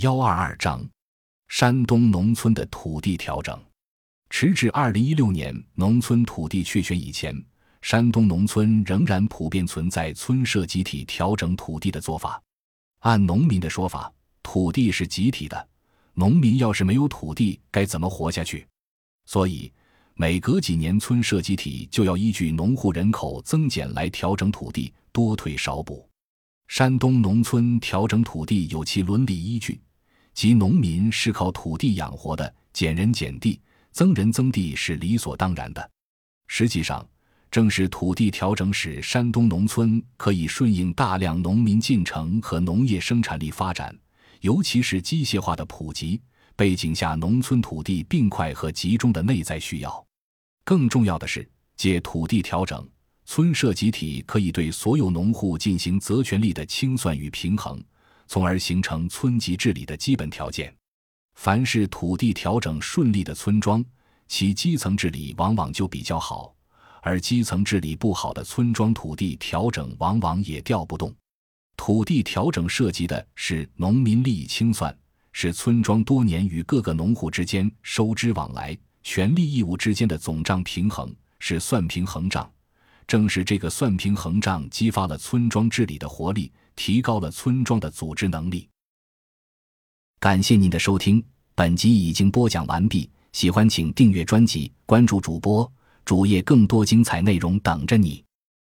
幺二二章：山东农村的土地调整。迟至二零一六年农村土地确权以前，山东农村仍然普遍存在村社集体调整土地的做法。按农民的说法，土地是集体的，农民要是没有土地，该怎么活下去？所以，每隔几年，村社集体就要依据农户人口增减来调整土地，多退少补。山东农村调整土地有其伦理依据，即农民是靠土地养活的，减人减地，增人增地是理所当然的。实际上，正是土地调整使山东农村可以顺应大量农民进城和农业生产力发展，尤其是机械化的普及背景下，农村土地并快和集中的内在需要。更重要的是，借土地调整。村社集体可以对所有农户进行责权利的清算与平衡，从而形成村级治理的基本条件。凡是土地调整顺利的村庄，其基层治理往往就比较好；而基层治理不好的村庄，土地调整往往也调不动。土地调整涉及的是农民利益清算，是村庄多年与各个农户之间收支往来、权利义务之间的总账平衡，是算平衡账。正是这个算平衡账激发了村庄治理的活力，提高了村庄的组织能力。感谢您的收听，本集已经播讲完毕。喜欢请订阅专辑，关注主播主页，更多精彩内容等着你。